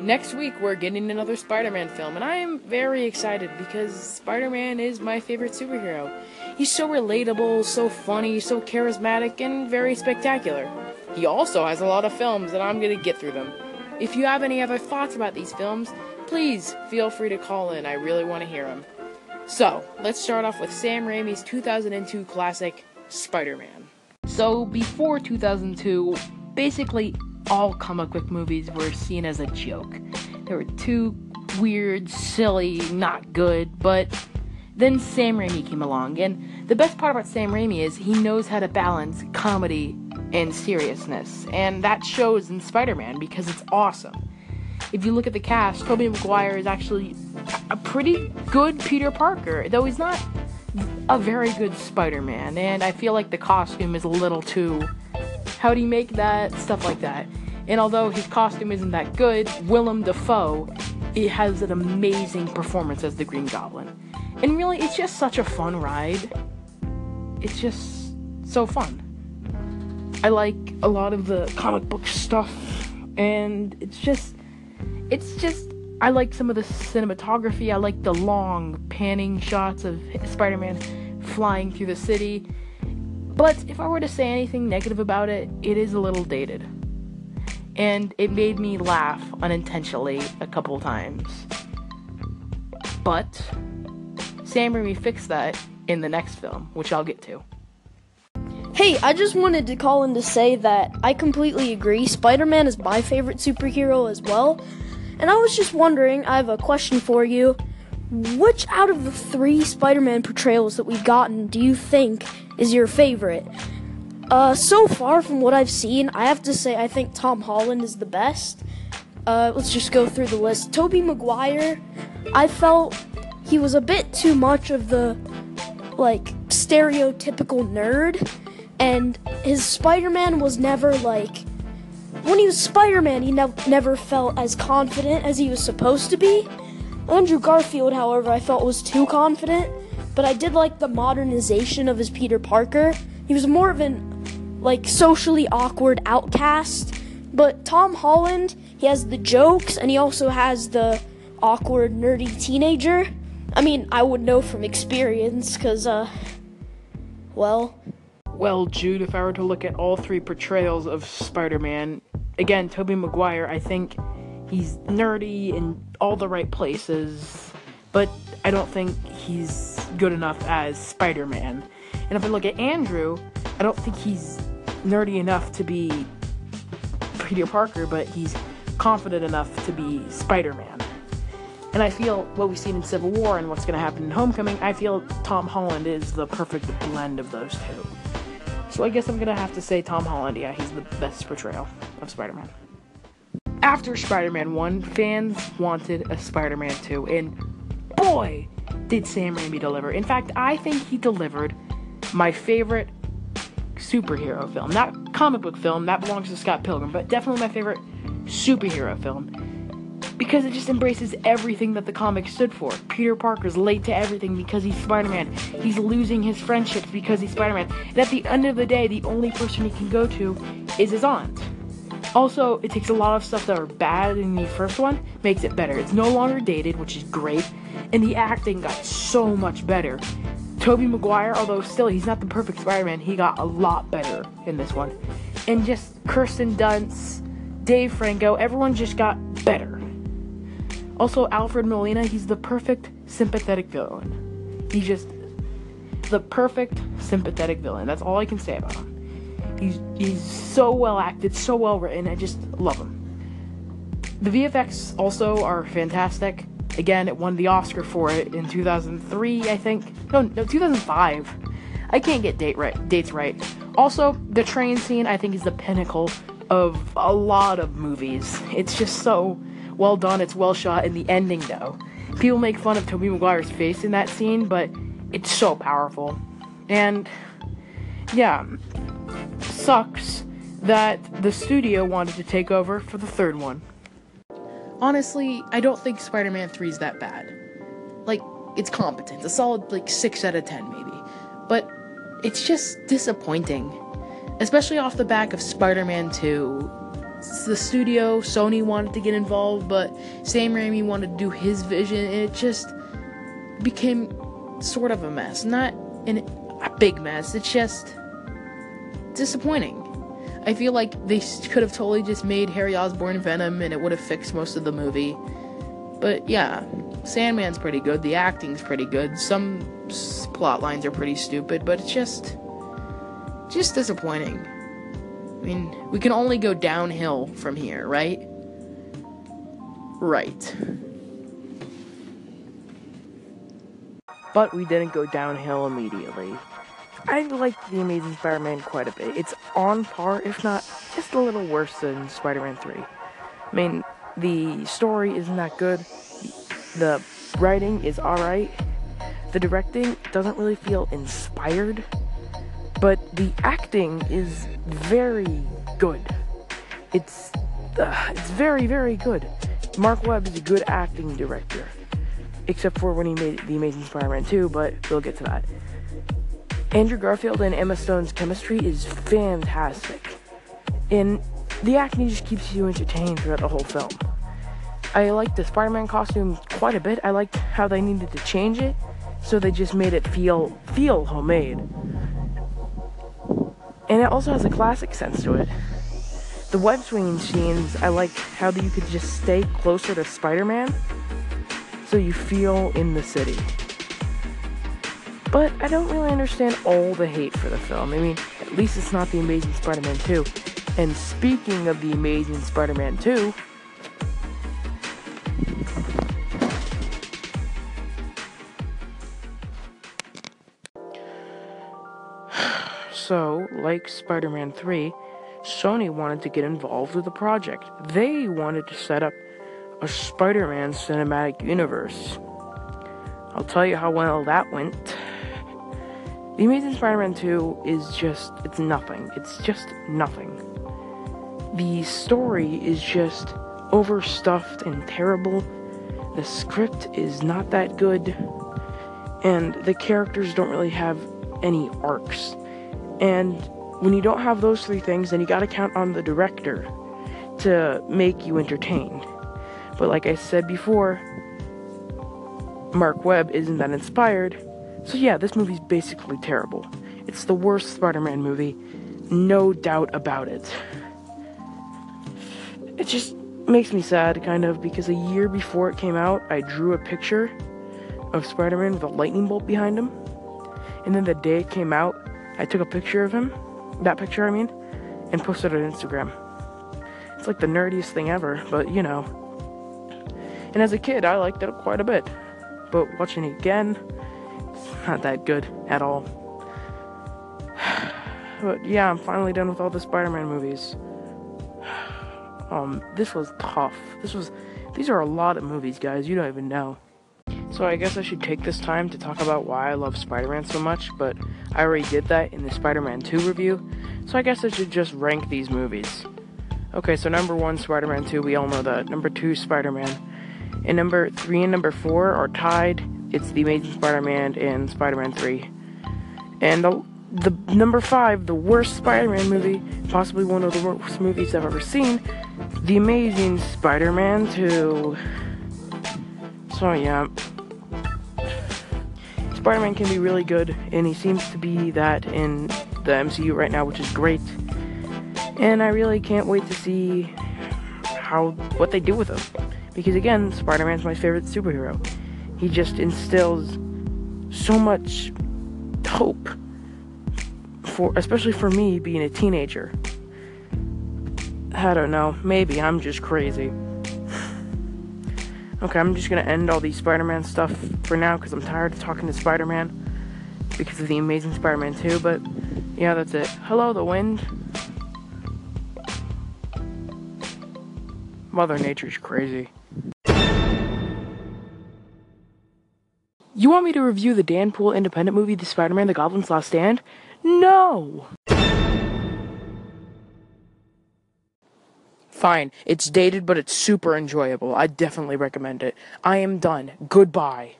next week we're getting another Spider-Man film, and I am very excited because Spider-Man is my favorite superhero. He's so relatable, so funny, so charismatic, and very spectacular. He also has a lot of films, and I'm gonna get through them. If you have any other thoughts about these films, please feel free to call in. I really want to hear them. So, let's start off with Sam Raimi's 2002 classic, Spider Man. So, before 2002, basically all comic book movies were seen as a joke. They were too weird, silly, not good, but then Sam Raimi came along, and the best part about Sam Raimi is he knows how to balance comedy and seriousness, and that shows in Spider Man because it's awesome. If you look at the cast, Tobey Maguire is actually a pretty good Peter Parker, though he's not a very good Spider Man, and I feel like the costume is a little too. How do you make that? Stuff like that. And although his costume isn't that good, Willem Dafoe it has an amazing performance as the Green Goblin. And really, it's just such a fun ride. It's just so fun. I like a lot of the comic book stuff, and it's just, it's just I like some of the cinematography. I like the long panning shots of Spider Man flying through the city. But if I were to say anything negative about it, it is a little dated. And it made me laugh unintentionally a couple times. But Sam Raimi fixed that in the next film, which I'll get to. Hey, I just wanted to call in to say that I completely agree. Spider Man is my favorite superhero as well. And I was just wondering, I have a question for you. Which out of the three Spider Man portrayals that we've gotten do you think is your favorite? Uh, so far from what I've seen, I have to say I think Tom Holland is the best. Uh, let's just go through the list. Tobey Maguire, I felt he was a bit too much of the, like, stereotypical nerd, and his Spider Man was never like when he was Spider Man, he ne- never felt as confident as he was supposed to be. Andrew Garfield, however, I felt was too confident, but I did like the modernization of his Peter Parker. He was more of an, like, socially awkward outcast. But Tom Holland, he has the jokes and he also has the awkward, nerdy teenager. I mean, I would know from experience, because, uh, well. Well, Jude, if I were to look at all three portrayals of Spider Man, again, Tobey Maguire, I think he's nerdy in all the right places, but I don't think he's good enough as Spider Man. And if I look at Andrew, I don't think he's nerdy enough to be Peter Parker, but he's confident enough to be Spider Man. And I feel what we've seen in Civil War and what's going to happen in Homecoming, I feel Tom Holland is the perfect blend of those two. So I guess I'm gonna have to say Tom Holland. Yeah, he's the best portrayal of Spider-Man. After Spider-Man 1, fans wanted a Spider-Man 2, and boy, did Sam Raimi deliver. In fact, I think he delivered my favorite superhero film. Not comic book film, that belongs to Scott Pilgrim, but definitely my favorite superhero film because it just embraces everything that the comic stood for. Peter Parker's late to everything because he's Spider Man. He's losing his friendships because he's Spider Man. And at the end of the day, the only person he can go to is his aunt. Also, it takes a lot of stuff that are bad in the first one, makes it better. It's no longer dated, which is great, and the acting got so much better. Tobey Maguire, although still he's not the perfect Spider-Man, he got a lot better in this one. And just Kirsten Dunst, Dave Franco, everyone just got better. Also, Alfred Molina, he's the perfect sympathetic villain. He's just the perfect sympathetic villain. That's all I can say about him. He's he's so well acted, so well written. I just love him. The VFX also are fantastic. Again, it won the Oscar for it in 2003, I think. No, no, 2005. I can't get date right, dates right. Also, the train scene I think is the pinnacle of a lot of movies. It's just so well done, it's well shot, and the ending though. People make fun of Tobey Maguire's face in that scene, but it's so powerful. And yeah, sucks that the studio wanted to take over for the third one. Honestly, I don't think Spider-Man 3 is that bad. Like, it's competent, a solid like 6 out of 10 maybe. But it's just disappointing. Especially off the back of Spider-Man 2 the studio, Sony wanted to get involved, but Sam Raimi wanted to do his vision, and it just became sort of a mess. Not a big mess. It's just disappointing. I feel like they could have totally just made Harry Osborn Venom, and it would have fixed most of the movie. But yeah, Sandman's pretty good. The acting's pretty good. Some plot lines are pretty stupid, but it's just just disappointing. I mean, we can only go downhill from here, right? Right. But we didn't go downhill immediately. I like The Amazing Spider Man quite a bit. It's on par, if not just a little worse than Spider Man 3. I mean, the story isn't that good, the writing is alright, the directing doesn't really feel inspired, but the acting is very good. It's uh, it's very very good. Marc Webb is a good acting director, except for when he made The Amazing Spider-Man 2, but we'll get to that. Andrew Garfield and Emma Stone's chemistry is fantastic, and the acting just keeps you entertained throughout the whole film. I liked the Spider-Man costume quite a bit. I liked how they needed to change it, so they just made it feel feel homemade. And it also has a classic sense to it. The web swinging scenes, I like how you could just stay closer to Spider-Man, so you feel in the city. But I don't really understand all the hate for the film. I mean, at least it's not The Amazing Spider-Man 2. And speaking of The Amazing Spider-Man 2, so, like Spider Man 3, Sony wanted to get involved with the project. They wanted to set up a Spider Man cinematic universe. I'll tell you how well that went. The Amazing Spider Man 2 is just, it's nothing. It's just nothing. The story is just overstuffed and terrible. The script is not that good. And the characters don't really have any arcs. And when you don't have those three things, then you gotta count on the director to make you entertained. But like I said before, Marc Webb isn't that inspired. So yeah, this movie's basically terrible. It's the worst Spider-Man movie, no doubt about it. It just makes me sad, kind of, because a year before it came out, I drew a picture of Spider-Man with a lightning bolt behind him. And then the day it came out, I took a picture of him, that picture I mean, and posted it on Instagram. It's like the nerdiest thing ever, but you know. And as a kid, I liked it quite a bit. But watching it again, not that good at all. But yeah, I'm finally done with all the Spider Man movies. Um, this was tough. This was. These are a lot of movies, guys. You don't even know. So I guess I should take this time to talk about why I love Spider-Man so much, but I already did that in the Spider-Man 2 review, so I guess I should just rank these movies. Okay, so number 1 Spider-Man 2, we all know that. Number 2 Spider-Man. And number 3 and number 4 are tied. It's The Amazing Spider-Man and Spider-Man 3. And the, the number 5, the worst Spider-Man movie, possibly one of the worst movies I've ever seen, The Amazing Spider-Man 2. So yeah, Spider-Man can be really good, and he seems to be that in the MCU right now, which is great. And I really can't wait to see how what they do with him, because again, Spider-Man's my favorite superhero. He just instills so much hope for, especially for me being a teenager. I don't know. Maybe I'm just crazy. Okay, I'm just gonna end all these Spider Man stuff for now because I'm tired of talking to Spider Man because of the Amazing Spider Man 2. But yeah, that's it. Hello, the wind. Mother Nature's crazy. You want me to review the Dan Poole independent movie, The Spider Man The Goblin's Last Stand? No! Fine, it's dated, but it's super enjoyable. I definitely recommend it. I am done. Goodbye.